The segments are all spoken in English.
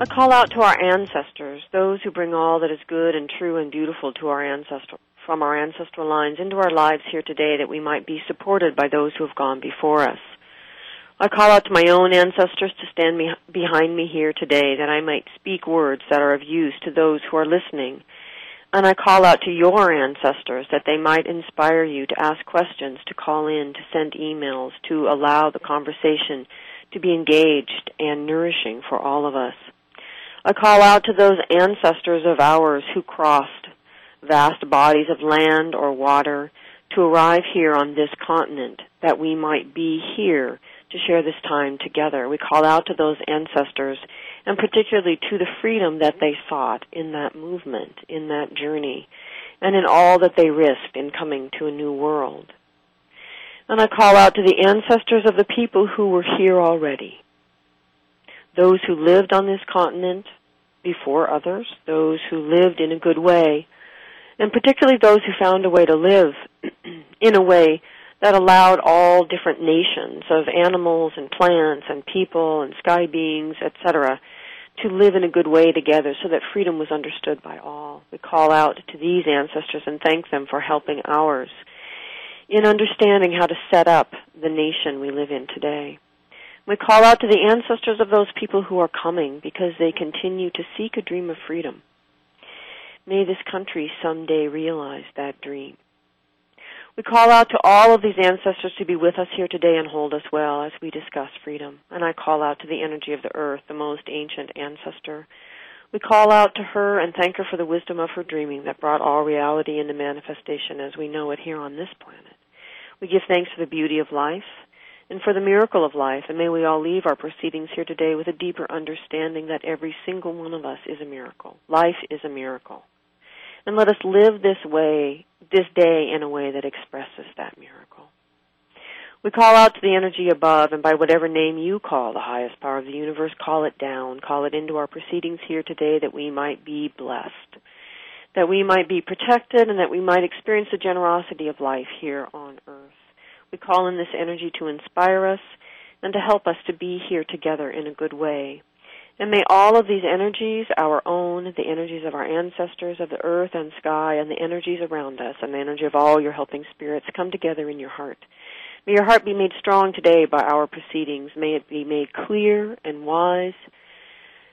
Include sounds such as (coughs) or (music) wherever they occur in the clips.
A call out to our ancestors, those who bring all that is good and true and beautiful to our ancestral from our ancestral lines into our lives here today that we might be supported by those who have gone before us. I call out to my own ancestors to stand me, behind me here today that I might speak words that are of use to those who are listening. And I call out to your ancestors that they might inspire you to ask questions, to call in, to send emails, to allow the conversation to be engaged and nourishing for all of us. I call out to those ancestors of ours who crossed vast bodies of land or water to arrive here on this continent that we might be here to share this time together. We call out to those ancestors and particularly to the freedom that they sought in that movement, in that journey, and in all that they risked in coming to a new world. And I call out to the ancestors of the people who were here already. Those who lived on this continent before others, those who lived in a good way, and particularly those who found a way to live (clears throat) in a way that allowed all different nations of animals and plants and people and sky beings, etc., to live in a good way together so that freedom was understood by all. We call out to these ancestors and thank them for helping ours in understanding how to set up the nation we live in today. We call out to the ancestors of those people who are coming because they continue to seek a dream of freedom. May this country someday realize that dream. We call out to all of these ancestors to be with us here today and hold us well as we discuss freedom. And I call out to the energy of the earth, the most ancient ancestor. We call out to her and thank her for the wisdom of her dreaming that brought all reality into manifestation as we know it here on this planet. We give thanks for the beauty of life and for the miracle of life, and may we all leave our proceedings here today with a deeper understanding that every single one of us is a miracle. Life is a miracle. And let us live this way, this day in a way that expresses that miracle. We call out to the energy above, and by whatever name you call the highest power of the universe, call it down, call it into our proceedings here today that we might be blessed, that we might be protected, and that we might experience the generosity of life here on earth. We call in this energy to inspire us and to help us to be here together in a good way. And may all of these energies, our own, the energies of our ancestors, of the earth and sky, and the energies around us, and the energy of all your helping spirits come together in your heart. May your heart be made strong today by our proceedings. May it be made clear and wise.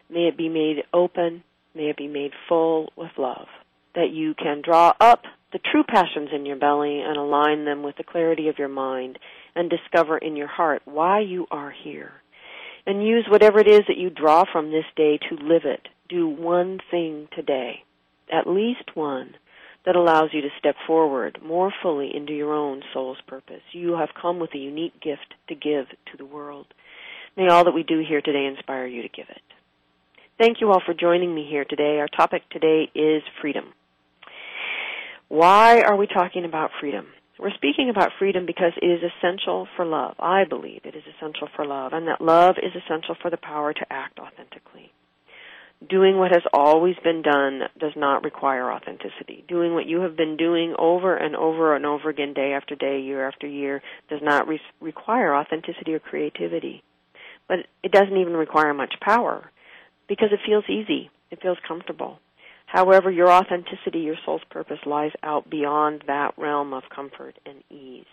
May it be made open. May it be made full with love. That you can draw up the true passions in your belly and align them with the clarity of your mind and discover in your heart why you are here and use whatever it is that you draw from this day to live it. Do one thing today, at least one, that allows you to step forward more fully into your own soul's purpose. You have come with a unique gift to give to the world. May all that we do here today inspire you to give it. Thank you all for joining me here today. Our topic today is freedom. Why are we talking about freedom? We're speaking about freedom because it is essential for love. I believe it is essential for love, and that love is essential for the power to act authentically. Doing what has always been done does not require authenticity. Doing what you have been doing over and over and over again, day after day, year after year, does not re- require authenticity or creativity. But it doesn't even require much power because it feels easy. It feels comfortable. However, your authenticity, your soul's purpose lies out beyond that realm of comfort and ease,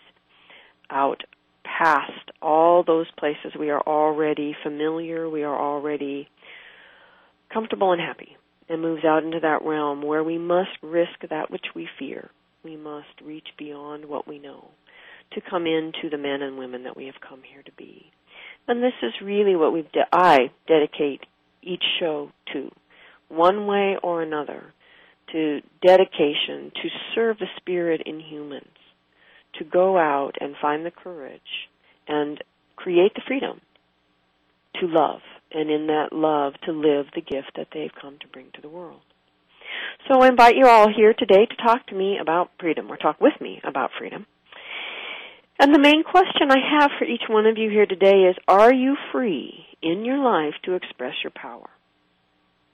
out past all those places we are already familiar, we are already comfortable and happy, and moves out into that realm where we must risk that which we fear. We must reach beyond what we know to come into the men and women that we have come here to be. And this is really what we've de- I dedicate each show to one way or another, to dedication to serve the spirit in humans, to go out and find the courage and create the freedom to love and in that love to live the gift that they've come to bring to the world. So I invite you all here today to talk to me about freedom, or talk with me about freedom. And the main question I have for each one of you here today is Are you free in your life to express your power?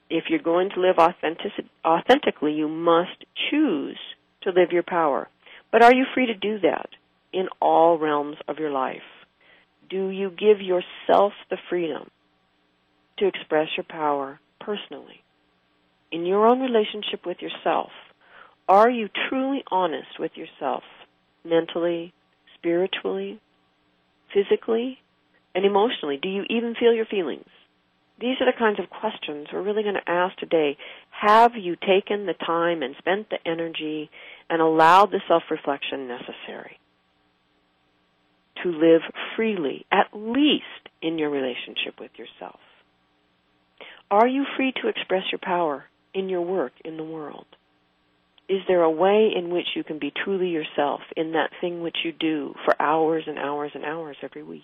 If you're going to live authentically, you must choose to live your power. But are you free to do that in all realms of your life? Do you give yourself the freedom to express your power personally? In your own relationship with yourself, are you truly honest with yourself mentally, spiritually, physically, and emotionally? Do you even feel your feelings? These are the kinds of questions we're really going to ask today. Have you taken the time and spent the energy and allowed the self-reflection necessary to live freely, at least in your relationship with yourself? Are you free to express your power in your work in the world? Is there a way in which you can be truly yourself in that thing which you do for hours and hours and hours every week?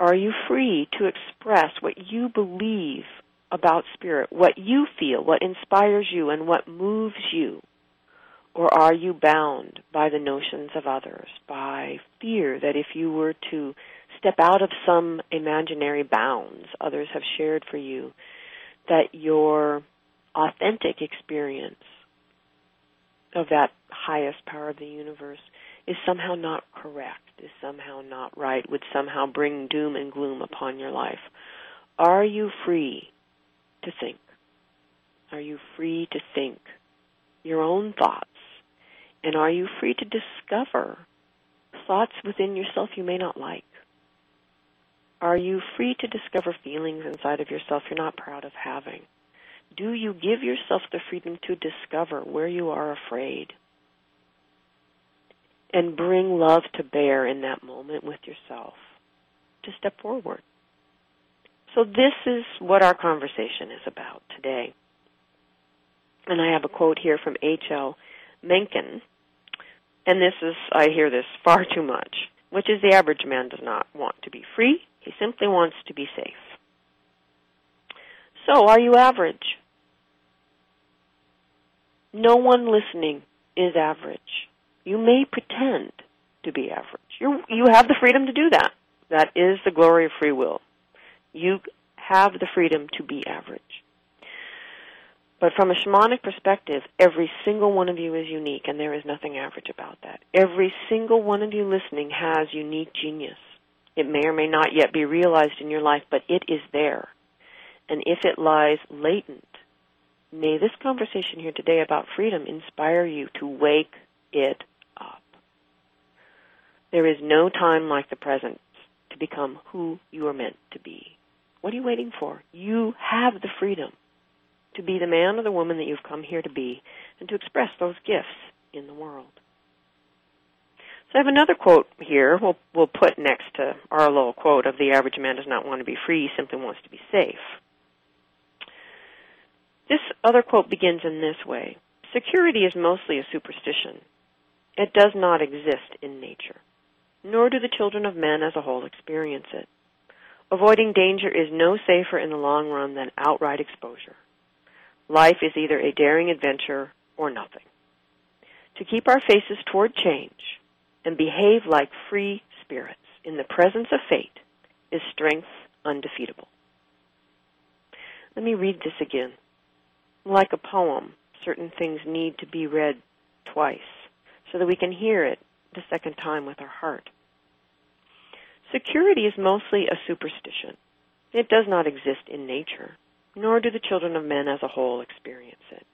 Are you free to express what you believe about spirit, what you feel, what inspires you, and what moves you? Or are you bound by the notions of others, by fear that if you were to step out of some imaginary bounds others have shared for you, that your authentic experience of that highest power of the universe is somehow not correct, is somehow not right, would somehow bring doom and gloom upon your life. Are you free to think? Are you free to think your own thoughts? And are you free to discover thoughts within yourself you may not like? Are you free to discover feelings inside of yourself you're not proud of having? Do you give yourself the freedom to discover where you are afraid? And bring love to bear in that moment with yourself to step forward. So this is what our conversation is about today. And I have a quote here from H.L. Mencken, and this is, I hear this far too much, which is the average man does not want to be free, he simply wants to be safe. So, are you average? No one listening is average. You may pretend to be average. You you have the freedom to do that. That is the glory of free will. You have the freedom to be average. But from a shamanic perspective, every single one of you is unique, and there is nothing average about that. Every single one of you listening has unique genius. It may or may not yet be realized in your life, but it is there. And if it lies latent, may this conversation here today about freedom inspire you to wake it there is no time like the present to become who you are meant to be. What are you waiting for? You have the freedom to be the man or the woman that you've come here to be and to express those gifts in the world. So I have another quote here we'll, we'll put next to our little quote of the average man does not want to be free, he simply wants to be safe. This other quote begins in this way. Security is mostly a superstition. It does not exist in nature nor do the children of men as a whole experience it. Avoiding danger is no safer in the long run than outright exposure. Life is either a daring adventure or nothing. To keep our faces toward change and behave like free spirits in the presence of fate is strength undefeatable. Let me read this again. Like a poem, certain things need to be read twice so that we can hear it the second time with our heart. Security is mostly a superstition. It does not exist in nature, nor do the children of men as a whole experience it.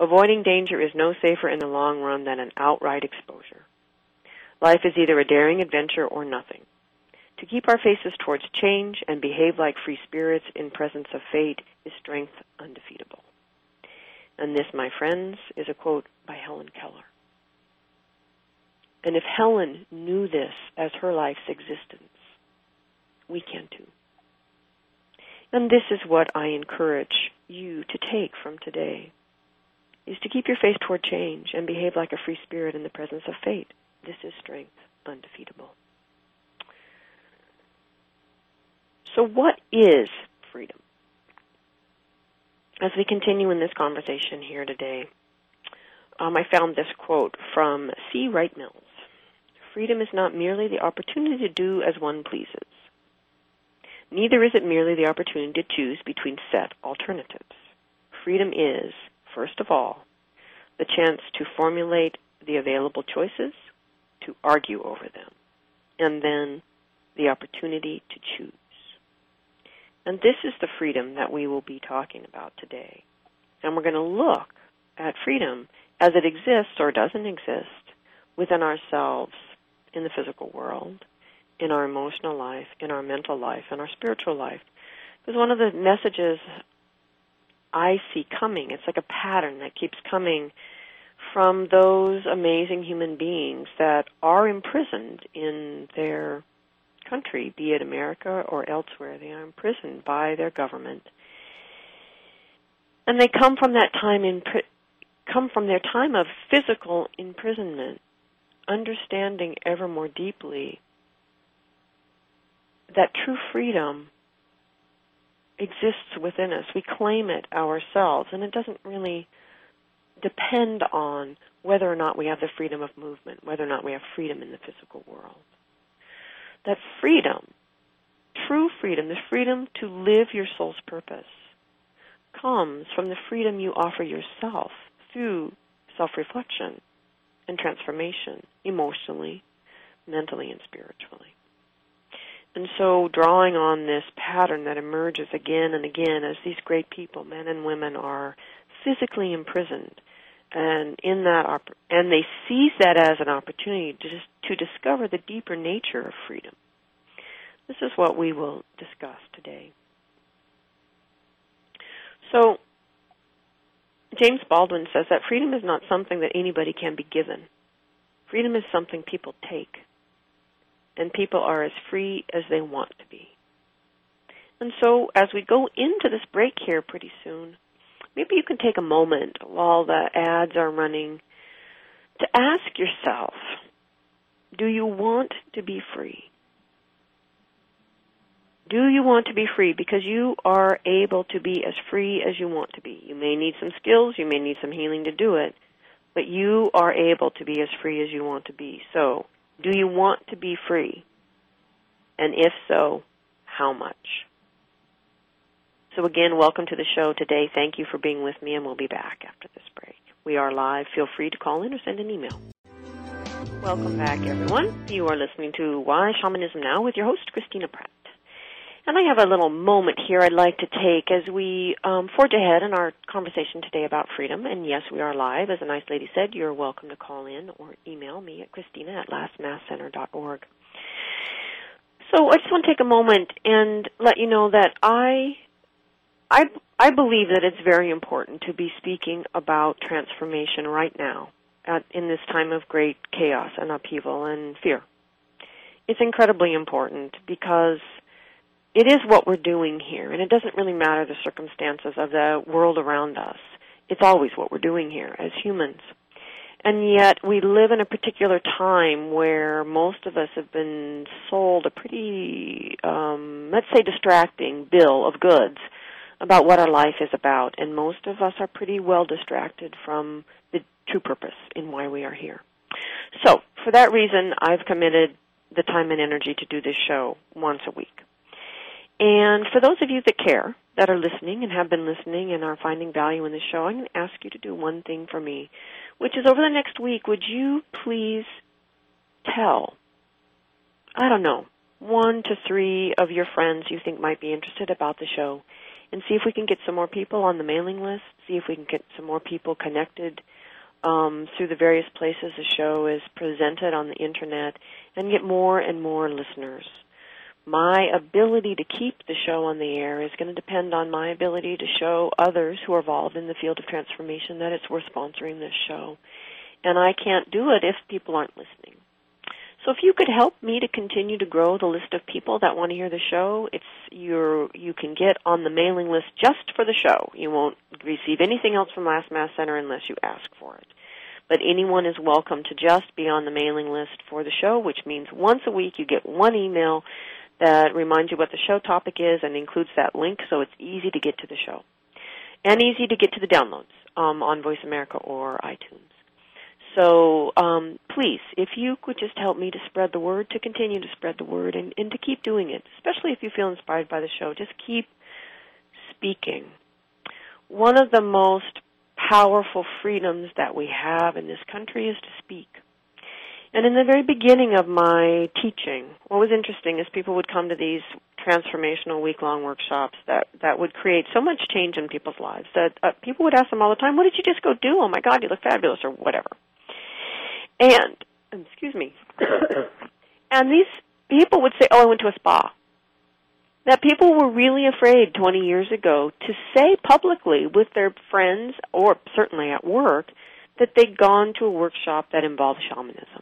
Avoiding danger is no safer in the long run than an outright exposure. Life is either a daring adventure or nothing. To keep our faces towards change and behave like free spirits in presence of fate is strength undefeatable. And this, my friends, is a quote by Helen Keller. And if Helen knew this as her life's existence, we can too. And this is what I encourage you to take from today is to keep your face toward change and behave like a free spirit in the presence of fate. This is strength undefeatable. So, what is freedom? As we continue in this conversation here today, um, I found this quote from C. Wright Mills Freedom is not merely the opportunity to do as one pleases. Neither is it merely the opportunity to choose between set alternatives. Freedom is, first of all, the chance to formulate the available choices, to argue over them, and then the opportunity to choose. And this is the freedom that we will be talking about today. And we're going to look at freedom as it exists or doesn't exist within ourselves in the physical world, in our emotional life, in our mental life, in our spiritual life. Because one of the messages I see coming, it's like a pattern that keeps coming from those amazing human beings that are imprisoned in their country, be it America or elsewhere. They are imprisoned by their government. And they come from that time in come from their time of physical imprisonment, understanding ever more deeply that true freedom exists within us. We claim it ourselves, and it doesn't really depend on whether or not we have the freedom of movement, whether or not we have freedom in the physical world. That freedom, true freedom, the freedom to live your soul's purpose, comes from the freedom you offer yourself through self reflection and transformation, emotionally, mentally, and spiritually. And so, drawing on this pattern that emerges again and again as these great people, men and women, are physically imprisoned, and in that, op- and they seize that as an opportunity to just, to discover the deeper nature of freedom. This is what we will discuss today. So, James Baldwin says that freedom is not something that anybody can be given. Freedom is something people take and people are as free as they want to be. And so, as we go into this break here pretty soon, maybe you can take a moment while the ads are running to ask yourself do you want to be free? Do you want to be free? Because you are able to be as free as you want to be. You may need some skills, you may need some healing to do it, but you are able to be as free as you want to be. So, do you want to be free? And if so, how much? So again, welcome to the show today. Thank you for being with me and we'll be back after this break. We are live. Feel free to call in or send an email. Welcome back everyone. You are listening to Why Shamanism Now with your host, Christina Pratt. And I have a little moment here I'd like to take as we um, forge ahead in our conversation today about freedom. And yes, we are live. As a nice lady said, you're welcome to call in or email me at christina at lastmaskcenter.org. So I just want to take a moment and let you know that I, I, I believe that it's very important to be speaking about transformation right now at, in this time of great chaos and upheaval and fear. It's incredibly important because it is what we're doing here, and it doesn't really matter the circumstances of the world around us. It's always what we're doing here as humans. And yet we live in a particular time where most of us have been sold a pretty, um, let's say, distracting bill of goods about what our life is about. And most of us are pretty well distracted from the true purpose in why we are here. So, for that reason, I've committed the time and energy to do this show once a week. And for those of you that care, that are listening and have been listening and are finding value in the show, I'm going to ask you to do one thing for me, which is over the next week, would you please tell, I don't know, one to three of your friends you think might be interested about the show and see if we can get some more people on the mailing list, see if we can get some more people connected um, through the various places the show is presented on the internet and get more and more listeners my ability to keep the show on the air is going to depend on my ability to show others who are involved in the field of transformation that it's worth sponsoring this show. And I can't do it if people aren't listening. So if you could help me to continue to grow the list of people that want to hear the show, it's you you can get on the mailing list just for the show. You won't receive anything else from Last Mask Center unless you ask for it. But anyone is welcome to just be on the mailing list for the show, which means once a week you get one email that reminds you what the show topic is and includes that link so it's easy to get to the show and easy to get to the downloads um, on Voice America or iTunes. So um, please, if you could just help me to spread the word, to continue to spread the word, and, and to keep doing it, especially if you feel inspired by the show, just keep speaking. One of the most powerful freedoms that we have in this country is to speak. And in the very beginning of my teaching, what was interesting is people would come to these transformational week-long workshops that that would create so much change in people's lives that uh, people would ask them all the time, "What did you just go do? Oh my God, you look fabulous," or whatever. And excuse me, (coughs) and these people would say, "Oh, I went to a spa." That people were really afraid 20 years ago to say publicly with their friends or certainly at work that they'd gone to a workshop that involved shamanism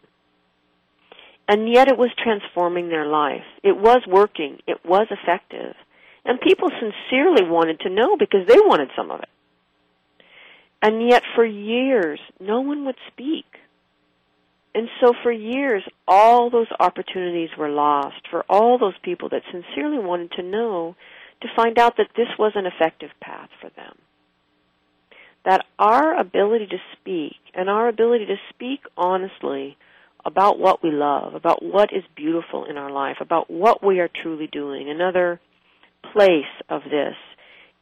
and yet it was transforming their life. It was working. It was effective. And people sincerely wanted to know because they wanted some of it. And yet for years, no one would speak. And so for years, all those opportunities were lost for all those people that sincerely wanted to know to find out that this was an effective path for them. That our ability to speak and our ability to speak honestly about what we love, about what is beautiful in our life, about what we are truly doing. Another place of this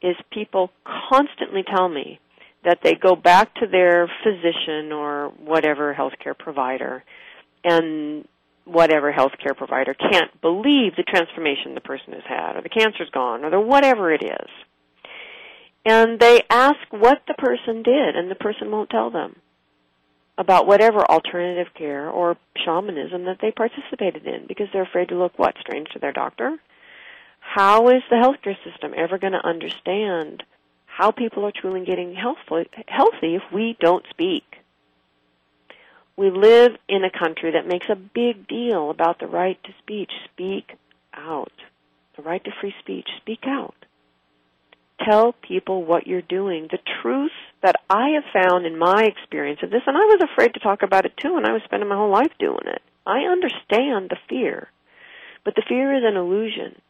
is people constantly tell me that they go back to their physician or whatever healthcare provider and whatever healthcare provider can't believe the transformation the person has had or the cancer's gone or the whatever it is. And they ask what the person did and the person won't tell them about whatever alternative care or shamanism that they participated in because they're afraid to look what strange to their doctor. How is the healthcare system ever going to understand how people are truly getting healthy if we don't speak? We live in a country that makes a big deal about the right to speech. Speak out. The right to free speech. Speak out. Tell people what you're doing. The truth that I have found in my experience of this, and I was afraid to talk about it too, and I was spending my whole life doing it. I understand the fear, but the fear is an illusion.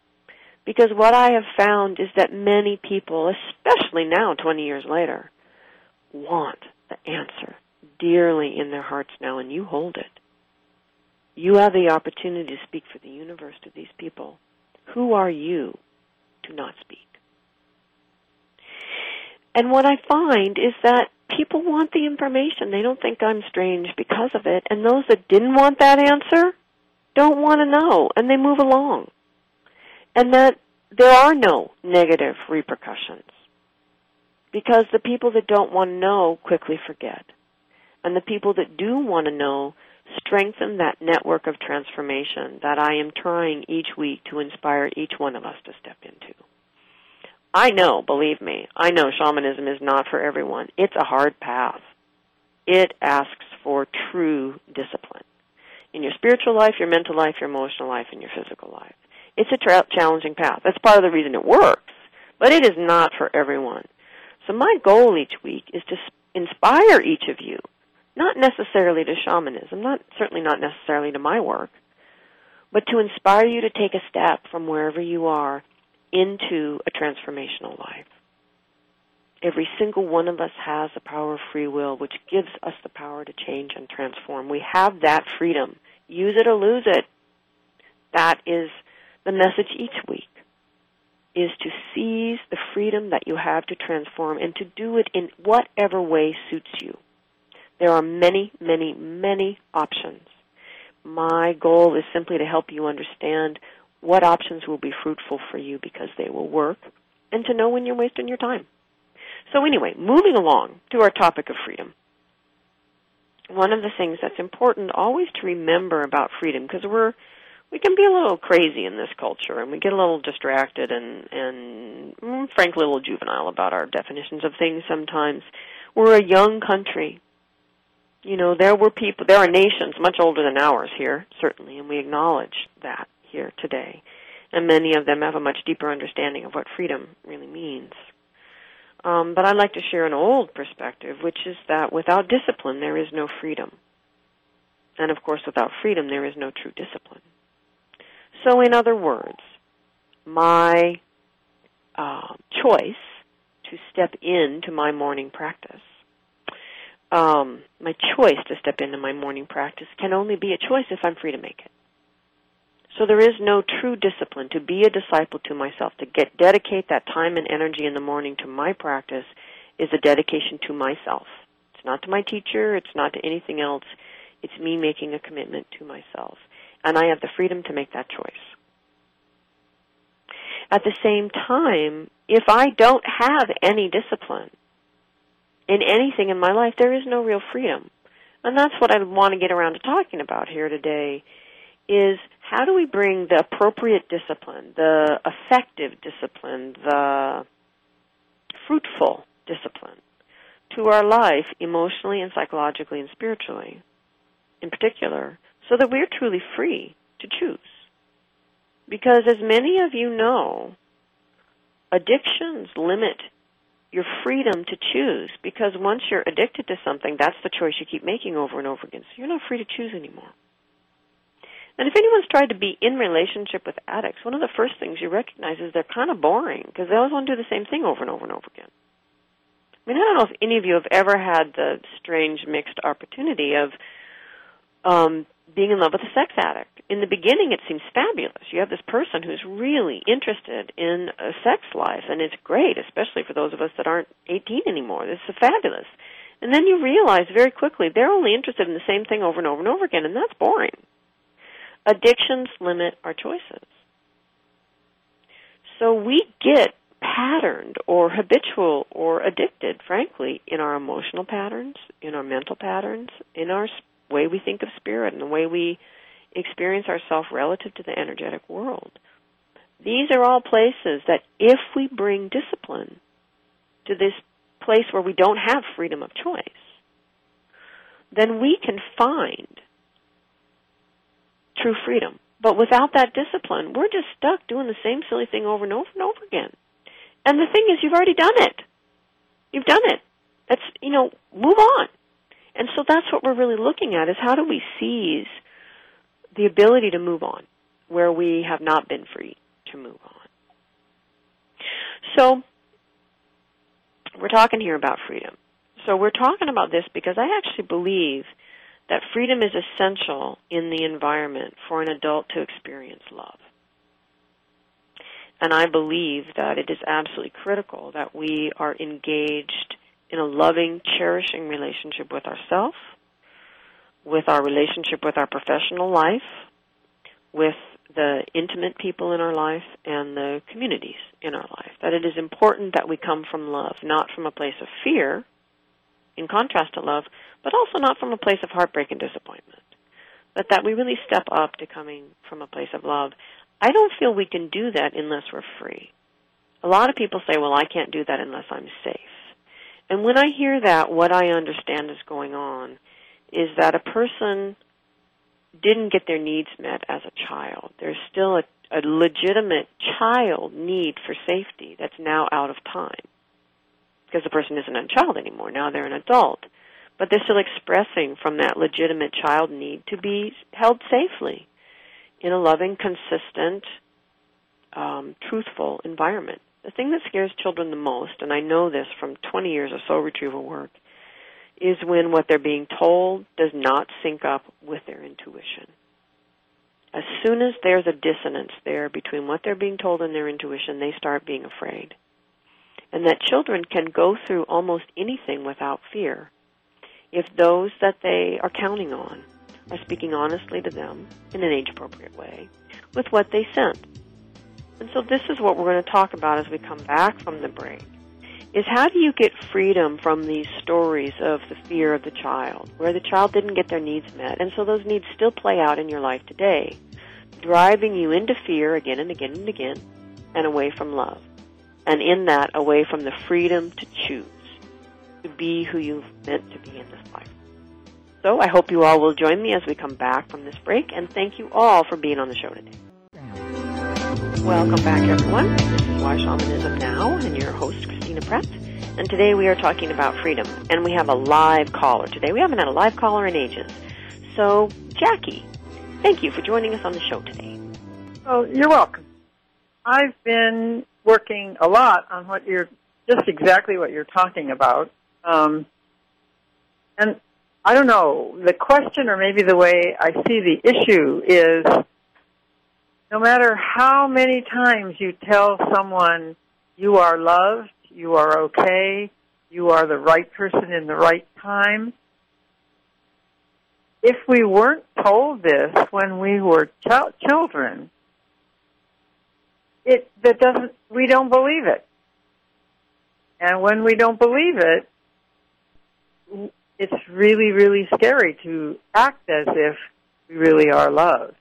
Because what I have found is that many people, especially now, 20 years later, want the answer dearly in their hearts now, and you hold it. You have the opportunity to speak for the universe to these people. Who are you to not speak? And what I find is that people want the information. They don't think I'm strange because of it. And those that didn't want that answer don't want to know and they move along. And that there are no negative repercussions. Because the people that don't want to know quickly forget. And the people that do want to know strengthen that network of transformation that I am trying each week to inspire each one of us to step into. I know, believe me, I know shamanism is not for everyone. It's a hard path. It asks for true discipline in your spiritual life, your mental life, your emotional life, and your physical life. It's a tra- challenging path. That's part of the reason it works, but it is not for everyone. So my goal each week is to inspire each of you, not necessarily to shamanism, not certainly not necessarily to my work, but to inspire you to take a step from wherever you are into a transformational life. Every single one of us has the power of free will, which gives us the power to change and transform. We have that freedom. Use it or lose it. That is the message each week is to seize the freedom that you have to transform and to do it in whatever way suits you. There are many, many, many options. My goal is simply to help you understand what options will be fruitful for you because they will work, and to know when you're wasting your time. So anyway, moving along to our topic of freedom. One of the things that's important always to remember about freedom, because we're we can be a little crazy in this culture, and we get a little distracted and and mm, frankly a little juvenile about our definitions of things. Sometimes we're a young country. You know, there were people, there are nations much older than ours here, certainly, and we acknowledge that here today. And many of them have a much deeper understanding of what freedom really means. Um, but I'd like to share an old perspective, which is that without discipline, there is no freedom. And of course, without freedom, there is no true discipline. So, in other words, my uh, choice to step into my morning practice, um, my choice to step into my morning practice can only be a choice if I'm free to make it. So there is no true discipline to be a disciple to myself, to get dedicate that time and energy in the morning to my practice is a dedication to myself. It's not to my teacher, it's not to anything else. It's me making a commitment to myself. And I have the freedom to make that choice. At the same time, if I don't have any discipline in anything in my life, there is no real freedom. And that's what I want to get around to talking about here today is how do we bring the appropriate discipline, the effective discipline, the fruitful discipline to our life emotionally and psychologically and spiritually in particular so that we're truly free to choose. Because as many of you know, addictions limit your freedom to choose because once you're addicted to something, that's the choice you keep making over and over again. So you're not free to choose anymore. And if anyone's tried to be in relationship with addicts, one of the first things you recognize is they're kind of boring because they always want to do the same thing over and over and over again. I mean, I don't know if any of you have ever had the strange mixed opportunity of um, being in love with a sex addict. In the beginning, it seems fabulous. You have this person who's really interested in a sex life, and it's great, especially for those of us that aren't 18 anymore. This is fabulous. And then you realize very quickly they're only interested in the same thing over and over and over again, and that's boring. Addictions limit our choices. So we get patterned or habitual or addicted, frankly, in our emotional patterns, in our mental patterns, in our way we think of spirit, and the way we experience ourselves relative to the energetic world. These are all places that if we bring discipline to this place where we don't have freedom of choice, then we can find true freedom. But without that discipline, we're just stuck doing the same silly thing over and over and over again. And the thing is, you've already done it. You've done it. That's, you know, move on. And so that's what we're really looking at is how do we seize the ability to move on where we have not been free to move on. So we're talking here about freedom. So we're talking about this because I actually believe that freedom is essential in the environment for an adult to experience love. And I believe that it is absolutely critical that we are engaged in a loving, cherishing relationship with ourselves, with our relationship with our professional life, with the intimate people in our life, and the communities in our life. That it is important that we come from love, not from a place of fear, in contrast to love, but also not from a place of heartbreak and disappointment. But that we really step up to coming from a place of love. I don't feel we can do that unless we're free. A lot of people say, well, I can't do that unless I'm safe. And when I hear that, what I understand is going on is that a person didn't get their needs met as a child. There's still a, a legitimate child need for safety that's now out of time because the person isn't a child anymore. Now they're an adult. But they're still expressing from that legitimate child need to be held safely in a loving, consistent, um, truthful environment. The thing that scares children the most, and I know this from 20 years of soul retrieval work, is when what they're being told does not sync up with their intuition. As soon as there's a dissonance there between what they're being told and their intuition, they start being afraid. And that children can go through almost anything without fear if those that they are counting on are speaking honestly to them in an age appropriate way with what they sense. And so this is what we're going to talk about as we come back from the break. Is how do you get freedom from these stories of the fear of the child, where the child didn't get their needs met, and so those needs still play out in your life today, driving you into fear again and again and again, and away from love. And in that, away from the freedom to choose, to be who you've meant to be in this life. So I hope you all will join me as we come back from this break, and thank you all for being on the show today. Welcome back, everyone. This is Why Shamanism Now, and your host, Christina Pratt. And today we are talking about freedom, and we have a live caller today. We haven't had a live caller in ages. So, Jackie, thank you for joining us on the show today. Oh, you're welcome. I've been working a lot on what you're just exactly what you're talking about. Um, and I don't know, the question or maybe the way I see the issue is no matter how many times you tell someone you are loved, you are okay, you are the right person in the right time, if we weren't told this when we were ch- children, it that doesn't we don't believe it. And when we don't believe it, it's really, really scary to act as if we really are loved.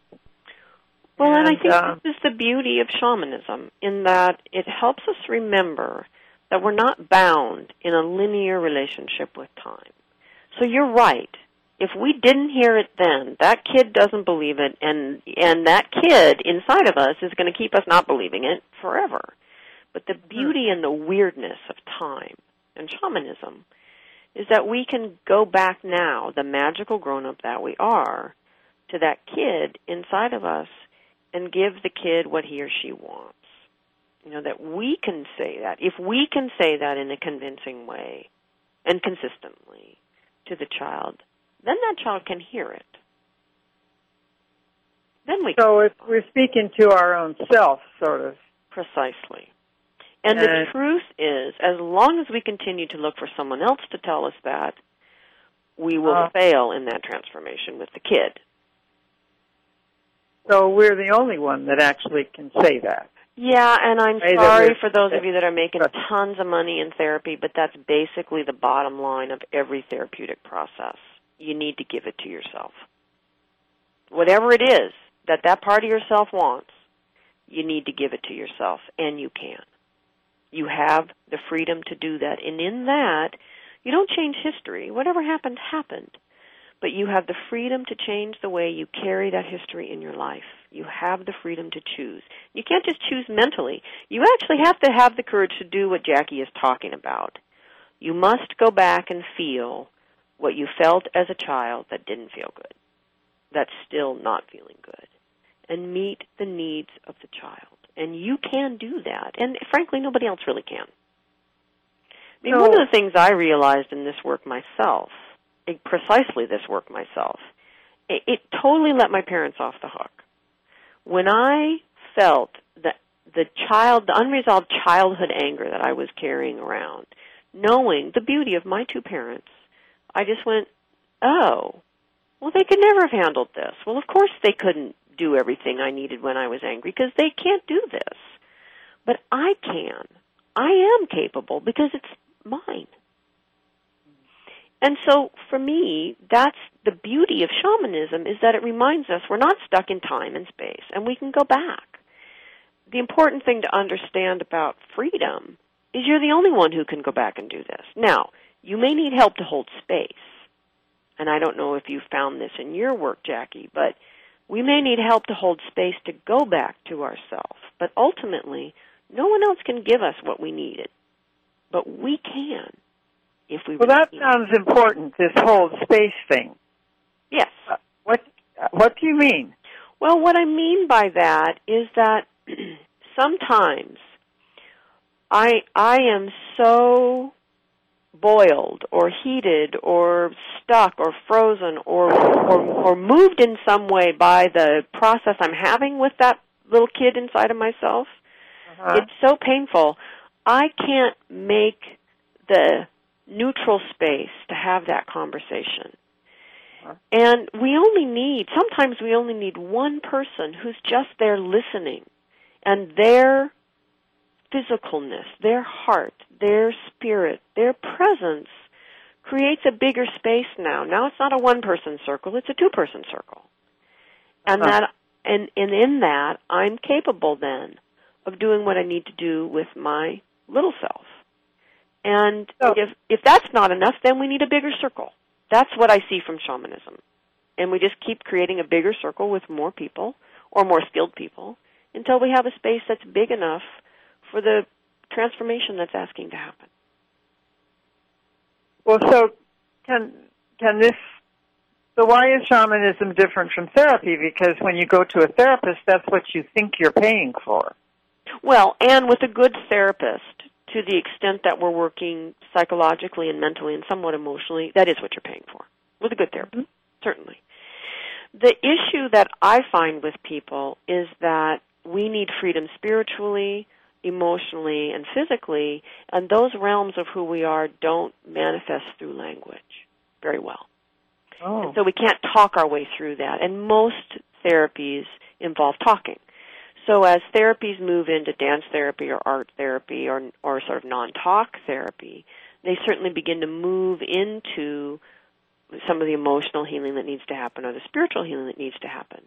Well, and, and I think uh, this is the beauty of shamanism in that it helps us remember that we're not bound in a linear relationship with time. So you're right. If we didn't hear it then, that kid doesn't believe it and and that kid inside of us is going to keep us not believing it forever. But the hmm. beauty and the weirdness of time and shamanism is that we can go back now, the magical grown up that we are, to that kid inside of us and give the kid what he or she wants. You know, that we can say that. If we can say that in a convincing way and consistently to the child, then that child can hear it. Then we So if we're speaking to our own self, sort of. Precisely. And the truth is, as long as we continue to look for someone else to tell us that, we will uh, fail in that transformation with the kid. So we're the only one that actually can say that. Yeah, and I'm sorry for those of you that are making tons of money in therapy, but that's basically the bottom line of every therapeutic process. You need to give it to yourself. Whatever it is that that part of yourself wants, you need to give it to yourself, and you can. You have the freedom to do that. And in that, you don't change history. Whatever happened, happened. But you have the freedom to change the way you carry that history in your life. You have the freedom to choose. You can't just choose mentally. You actually have to have the courage to do what Jackie is talking about. You must go back and feel what you felt as a child that didn't feel good, that's still not feeling good, and meet the needs of the child. And you can do that. And frankly, nobody else really can. I mean, one of the things I realized in this work myself, precisely this work myself, it, it totally let my parents off the hook. When I felt that the child, the unresolved childhood anger that I was carrying around, knowing the beauty of my two parents, I just went, oh, well, they could never have handled this. Well, of course they couldn't do everything I needed when I was angry because they can't do this. But I can. I am capable because it's mine. And so for me, that's the beauty of shamanism is that it reminds us we're not stuck in time and space and we can go back. The important thing to understand about freedom is you're the only one who can go back and do this. Now, you may need help to hold space. And I don't know if you found this in your work, Jackie, but we may need help to hold space to go back to ourselves, but ultimately, no one else can give us what we needed. But we can if we Well, that sounds it. important, this whole space thing. Yes. Uh, what what do you mean? Well, what I mean by that is that (clears throat) sometimes I I am so boiled or heated or stuck or frozen or, or or moved in some way by the process I'm having with that little kid inside of myself. Uh-huh. It's so painful. I can't make the neutral space to have that conversation. Uh-huh. And we only need, sometimes we only need one person who's just there listening and their physicalness, their heart, their spirit, their presence creates a bigger space now. Now it's not a one person circle, it's a two person circle. And uh-huh. that and, and in that I'm capable then of doing what I need to do with my little self. And oh. if if that's not enough, then we need a bigger circle. That's what I see from shamanism. And we just keep creating a bigger circle with more people or more skilled people until we have a space that's big enough for the transformation that's asking to happen. Well, so can can this So why is shamanism different from therapy? Because when you go to a therapist, that's what you think you're paying for. Well, and with a good therapist, to the extent that we're working psychologically and mentally and somewhat emotionally, that is what you're paying for. With a good therapist, mm-hmm. certainly. The issue that I find with people is that we need freedom spiritually, emotionally, and physically, and those realms of who we are don't manifest through language very well. Oh. So we can't talk our way through that. And most therapies involve talking. So as therapies move into dance therapy or art therapy or or sort of non-talk therapy, they certainly begin to move into some of the emotional healing that needs to happen or the spiritual healing that needs to happen.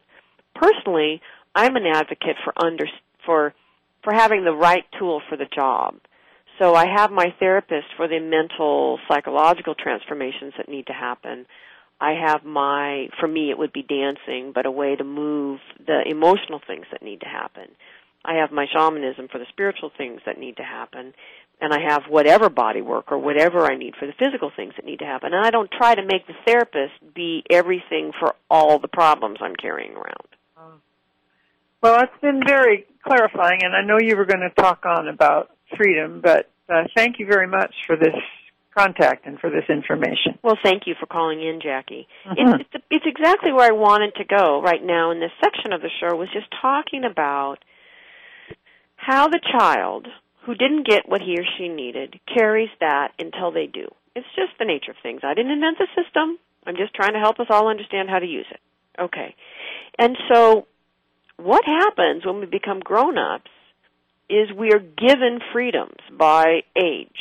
Personally, I'm an advocate for under for for having the right tool for the job. So I have my therapist for the mental psychological transformations that need to happen. I have my, for me it would be dancing, but a way to move the emotional things that need to happen. I have my shamanism for the spiritual things that need to happen. And I have whatever body work or whatever I need for the physical things that need to happen. And I don't try to make the therapist be everything for all the problems I'm carrying around. Oh. Well, it's been very clarifying, and I know you were going to talk on about freedom, but uh, thank you very much for this contact and for this information. Well, thank you for calling in, Jackie. Mm-hmm. It's, it's exactly where I wanted to go right now in this section of the show was just talking about how the child who didn't get what he or she needed carries that until they do. It's just the nature of things. I didn't invent the system. I'm just trying to help us all understand how to use it. Okay. And so what happens when we become grown-ups is we are given freedoms by age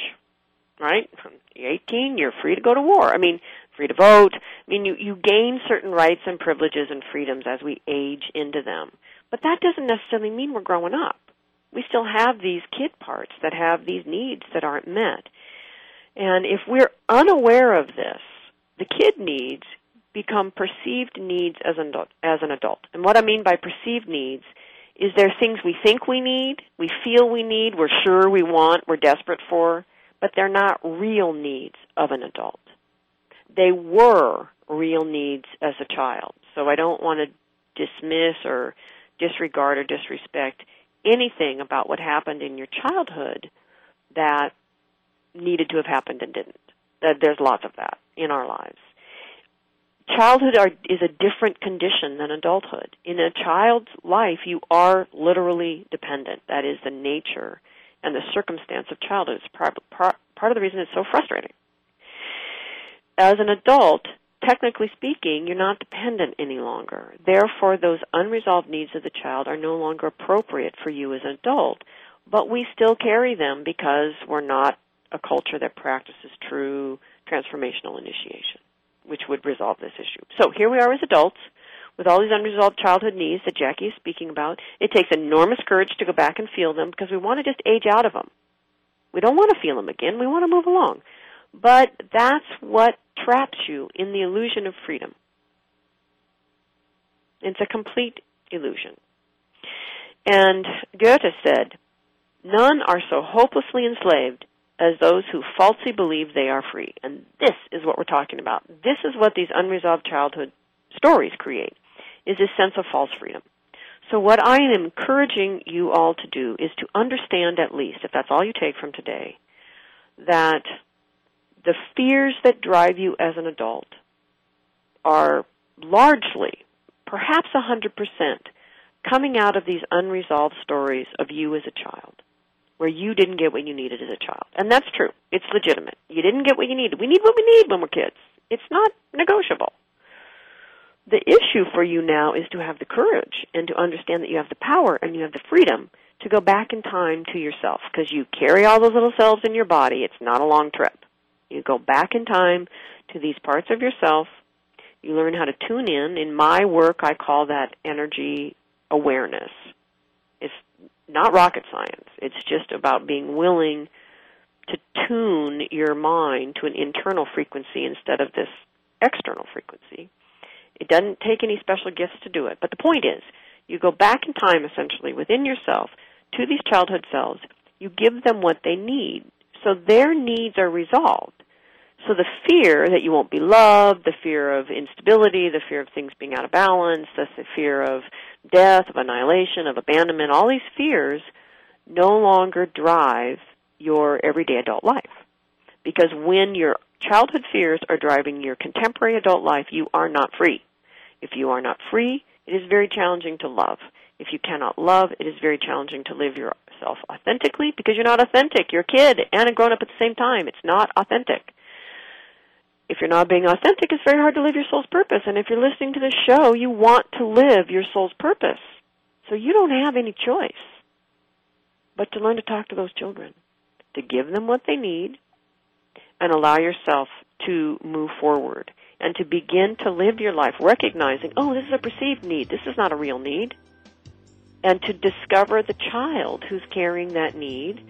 right? From 18, you're free to go to war. I mean, free to vote. I mean, you, you gain certain rights and privileges and freedoms as we age into them. But that doesn't necessarily mean we're growing up. We still have these kid parts that have these needs that aren't met. And if we're unaware of this, the kid needs become perceived needs as an adult, as an adult. And what I mean by perceived needs is there things we think we need, we feel we need, we're sure we want, we're desperate for, but they're not real needs of an adult. They were real needs as a child. So I don't want to dismiss or disregard or disrespect anything about what happened in your childhood that needed to have happened and didn't. There's lots of that in our lives. Childhood are, is a different condition than adulthood. In a child's life, you are literally dependent. That is the nature and the circumstance of childhood is part, part, part of the reason it's so frustrating. As an adult, technically speaking, you're not dependent any longer. Therefore, those unresolved needs of the child are no longer appropriate for you as an adult, but we still carry them because we're not a culture that practices true transformational initiation, which would resolve this issue. So here we are as adults with all these unresolved childhood needs that Jackie is speaking about. It takes enormous courage to go back and feel them because we want to just age out of them. We don't want to feel them again. We want to move along. But that's what traps you in the illusion of freedom. It's a complete illusion. And Goethe said, None are so hopelessly enslaved as those who falsely believe they are free. And this is what we're talking about. This is what these unresolved childhood stories create is this sense of false freedom. So what I am encouraging you all to do is to understand at least, if that's all you take from today, that the fears that drive you as an adult are largely, perhaps 100%, coming out of these unresolved stories of you as a child, where you didn't get what you needed as a child. And that's true. It's legitimate. You didn't get what you needed. We need what we need when we're kids. It's not negotiable. The issue for you now is to have the courage and to understand that you have the power and you have the freedom to go back in time to yourself because you carry all those little cells in your body. It's not a long trip. You go back in time to these parts of yourself. You learn how to tune in. In my work, I call that energy awareness. Not rocket science. It's just about being willing to tune your mind to an internal frequency instead of this external frequency. It doesn't take any special gifts to do it. But the point is, you go back in time essentially within yourself to these childhood cells. You give them what they need. So their needs are resolved. So the fear that you won't be loved, the fear of instability, the fear of things being out of balance, the fear of death, of annihilation, of abandonment, all these fears no longer drive your everyday adult life. Because when your childhood fears are driving your contemporary adult life, you are not free. If you are not free, it is very challenging to love. If you cannot love, it is very challenging to live yourself authentically because you're not authentic. You're a kid and a grown up at the same time. It's not authentic. If you're not being authentic, it's very hard to live your soul's purpose. And if you're listening to this show, you want to live your soul's purpose. So you don't have any choice but to learn to talk to those children, to give them what they need, and allow yourself to move forward and to begin to live your life recognizing, oh, this is a perceived need. This is not a real need. And to discover the child who's carrying that need,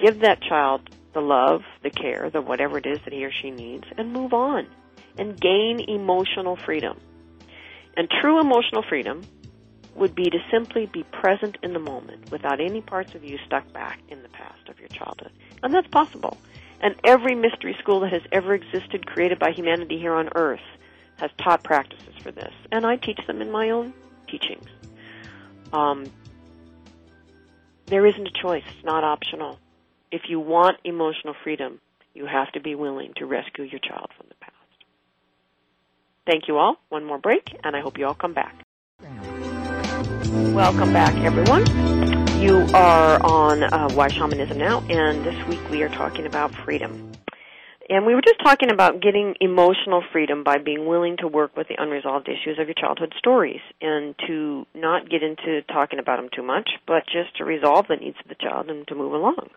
give that child the love, the care, the whatever it is that he or she needs, and move on and gain emotional freedom. And true emotional freedom would be to simply be present in the moment without any parts of you stuck back in the past of your childhood. And that's possible. And every mystery school that has ever existed, created by humanity here on earth, has taught practices for this. And I teach them in my own teachings. Um, there isn't a choice. It's not optional. If you want emotional freedom, you have to be willing to rescue your child from the past. Thank you all. One more break, and I hope you all come back. Welcome back, everyone. You are on uh, Why Shamanism Now, and this week we are talking about freedom. And we were just talking about getting emotional freedom by being willing to work with the unresolved issues of your childhood stories and to not get into talking about them too much, but just to resolve the needs of the child and to move along.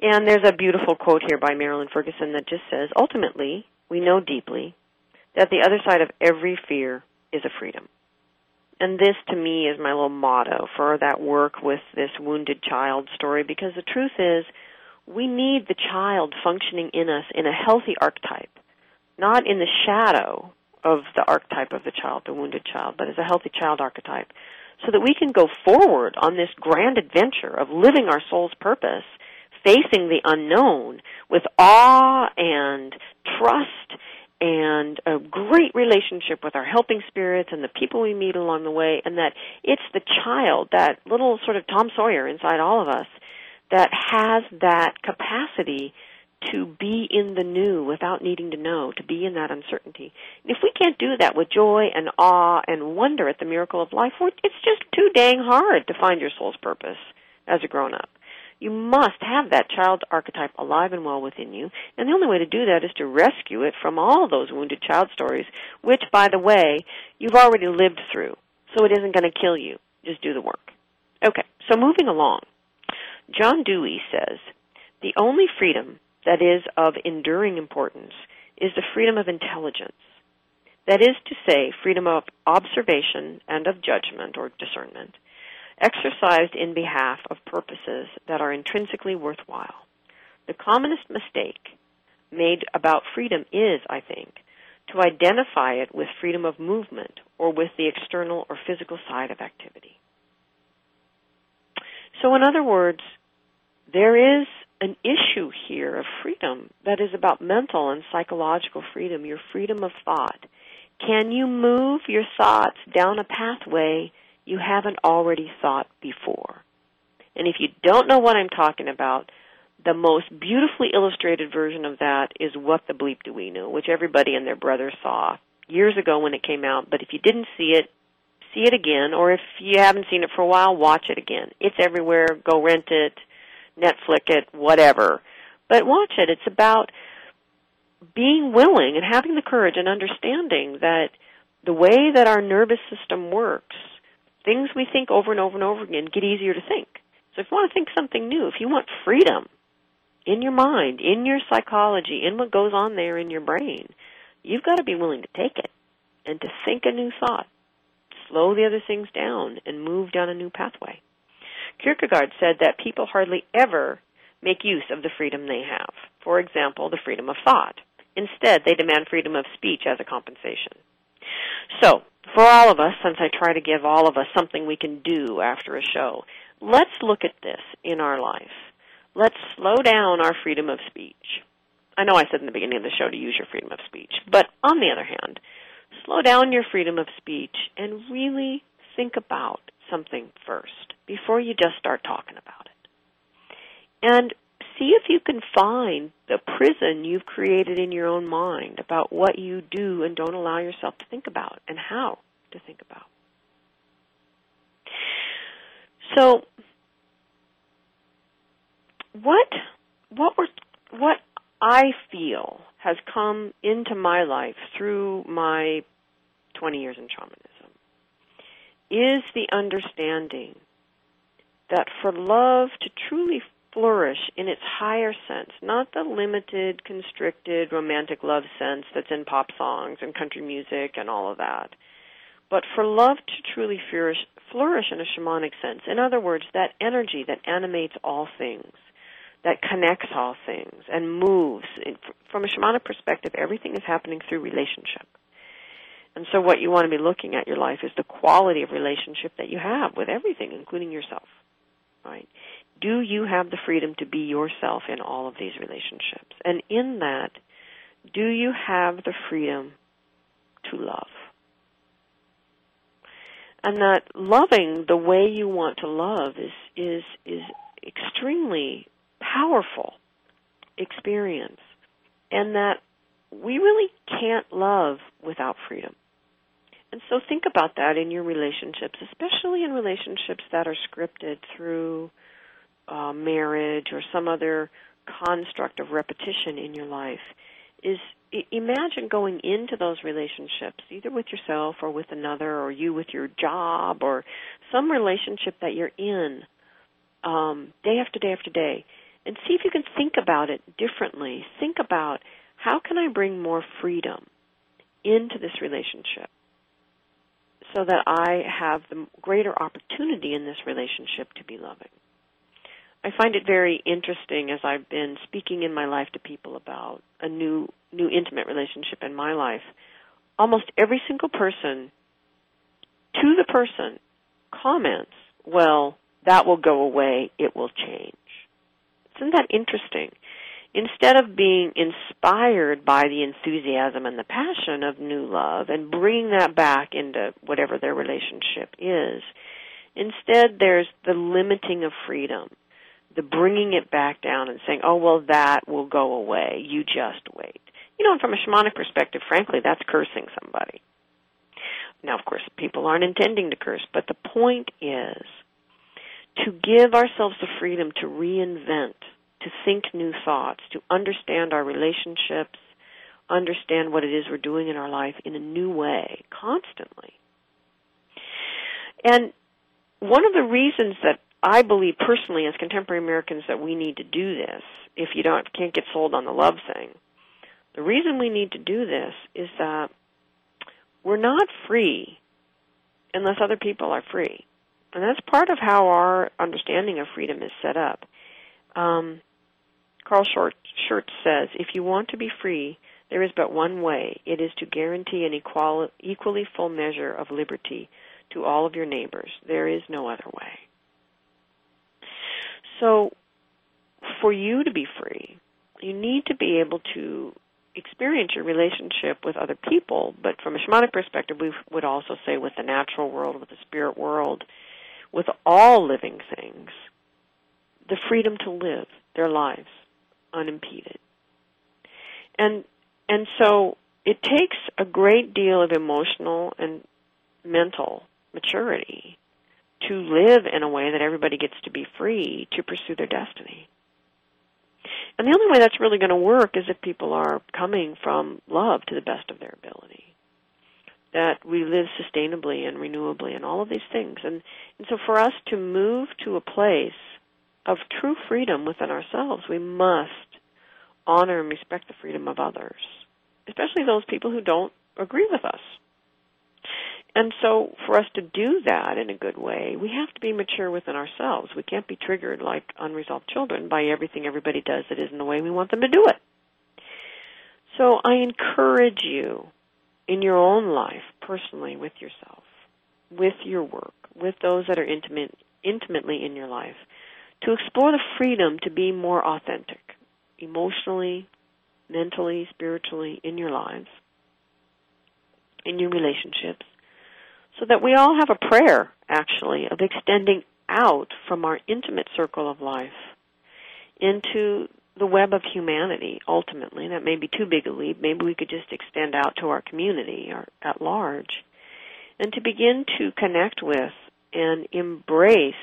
And there's a beautiful quote here by Marilyn Ferguson that just says, ultimately, we know deeply that the other side of every fear is a freedom and this to me is my little motto for that work with this wounded child story because the truth is we need the child functioning in us in a healthy archetype, not in the shadow of the archetype of the child, the wounded child, but as a healthy child archetype, so that we can go forward on this grand adventure of living our soul's purpose, facing the unknown with awe and trust and a great relationship with our helping spirits and the people we meet along the way, and that it's the child, that little sort of Tom Sawyer inside all of us, that has that capacity to be in the new without needing to know, to be in that uncertainty. If we can't do that with joy and awe and wonder at the miracle of life, it's just too dang hard to find your soul's purpose as a grown up. You must have that child archetype alive and well within you. And the only way to do that is to rescue it from all those wounded child stories, which, by the way, you've already lived through. So it isn't going to kill you. Just do the work. Okay, so moving along. John Dewey says, the only freedom that is of enduring importance is the freedom of intelligence. That is to say, freedom of observation and of judgment or discernment exercised in behalf of purposes that are intrinsically worthwhile. The commonest mistake made about freedom is, I think, to identify it with freedom of movement or with the external or physical side of activity. So, in other words, there is an issue here of freedom that is about mental and psychological freedom, your freedom of thought. Can you move your thoughts down a pathway you haven't already thought before. And if you don't know what I'm talking about, the most beautifully illustrated version of that is What the Bleep Do We Know, which everybody and their brother saw years ago when it came out. But if you didn't see it, see it again, or if you haven't seen it for a while, watch it again. It's everywhere. Go rent it, Netflix it, whatever. But watch it. It's about being willing and having the courage and understanding that the way that our nervous system works things we think over and over and over again get easier to think. So if you want to think something new, if you want freedom in your mind, in your psychology, in what goes on there in your brain, you've got to be willing to take it and to think a new thought, slow the other things down, and move down a new pathway. Kierkegaard said that people hardly ever make use of the freedom they have. For example, the freedom of thought. Instead, they demand freedom of speech as a compensation. So, for all of us, since I try to give all of us something we can do after a show, let's look at this in our life. Let's slow down our freedom of speech. I know I said in the beginning of the show to use your freedom of speech, but on the other hand, slow down your freedom of speech and really think about something first before you just start talking about it. And see if you can find the prison you've created in your own mind about what you do and don't allow yourself to think about and how to think about. So what what were what I feel has come into my life through my 20 years in shamanism is the understanding that for love to truly flourish in its higher sense, not the limited, constricted, romantic love sense that's in pop songs and country music and all of that, but for love to truly flourish, flourish in a shamanic sense. In other words, that energy that animates all things, that connects all things and moves. From a shamanic perspective, everything is happening through relationship. And so what you want to be looking at your life is the quality of relationship that you have with everything, including yourself. Right? Do you have the freedom to be yourself in all of these relationships? And in that, do you have the freedom to love? And that loving the way you want to love is is is extremely powerful experience. And that we really can't love without freedom. And so think about that in your relationships, especially in relationships that are scripted through uh, marriage or some other construct of repetition in your life. Is imagine going into those relationships, either with yourself or with another, or you with your job, or some relationship that you're in, um, day after day after day, and see if you can think about it differently. Think about how can I bring more freedom into this relationship so that I have the greater opportunity in this relationship to be loving. I find it very interesting as I've been speaking in my life to people about a new new intimate relationship in my life. Almost every single person to the person comments, "Well, that will go away, it will change." Isn't that interesting? Instead of being inspired by the enthusiasm and the passion of new love and bringing that back into whatever their relationship is, instead there's the limiting of freedom, the bringing it back down and saying, oh, well, that will go away. You just wait. You know, and from a shamanic perspective, frankly, that's cursing somebody. Now, of course, people aren't intending to curse, but the point is to give ourselves the freedom to reinvent, to think new thoughts, to understand our relationships, understand what it is we're doing in our life in a new way constantly. And one of the reasons that I believe personally as contemporary Americans that we need to do this, if you don't can't get sold on the love thing, the reason we need to do this is that we're not free unless other people are free. And that's part of how our understanding of freedom is set up. Um, Carl Schurz says, if you want to be free, there is but one way. It is to guarantee an equal, equally full measure of liberty to all of your neighbors. There is no other way. So, for you to be free, you need to be able to experience your relationship with other people, but from a shamanic perspective, we would also say with the natural world, with the spirit world, with all living things the freedom to live their lives unimpeded. And and so it takes a great deal of emotional and mental maturity to live in a way that everybody gets to be free to pursue their destiny. And the only way that's really going to work is if people are coming from love to the best of their ability that we live sustainably and renewably and all of these things. And, and so for us to move to a place of true freedom within ourselves, we must honor and respect the freedom of others, especially those people who don't agree with us. And so for us to do that in a good way, we have to be mature within ourselves. We can't be triggered like unresolved children by everything everybody does that isn't the way we want them to do it. So I encourage you in your own life, personally, with yourself, with your work, with those that are intimate, intimately in your life, to explore the freedom to be more authentic, emotionally, mentally, spiritually, in your lives, in your relationships, so that we all have a prayer, actually, of extending out from our intimate circle of life into the web of humanity, ultimately. That may be too big a leap. Maybe we could just extend out to our community or at large. And to begin to connect with and embrace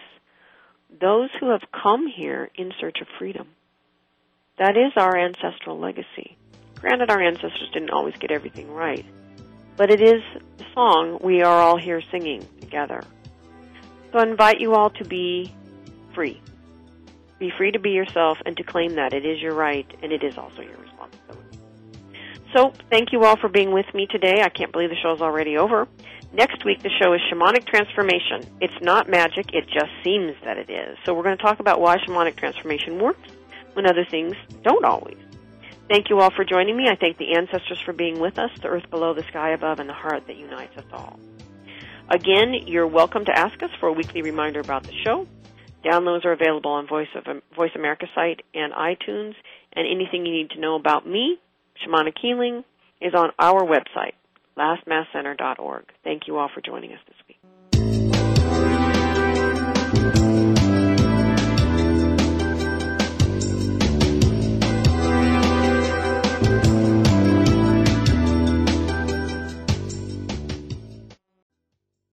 those who have come here in search of freedom. That is our ancestral legacy. Granted, our ancestors didn't always get everything right, but it is the song we are all here singing together. So I invite you all to be free. Be free to be yourself and to claim that it is your right and it is also your responsibility. So thank you all for being with me today. I can't believe the show is already over. Next week, the show is Shamanic Transformation. It's not magic, it just seems that it is. So we're going to talk about why shamanic transformation works when other things don't always. Thank you all for joining me. I thank the ancestors for being with us, the earth below, the sky above, and the heart that unites us all. Again, you're welcome to ask us for a weekly reminder about the show. Downloads are available on Voice of Voice America site and iTunes, and anything you need to know about me, shamanic healing, is on our website lastmaskcenter.org. Thank you all for joining us this week.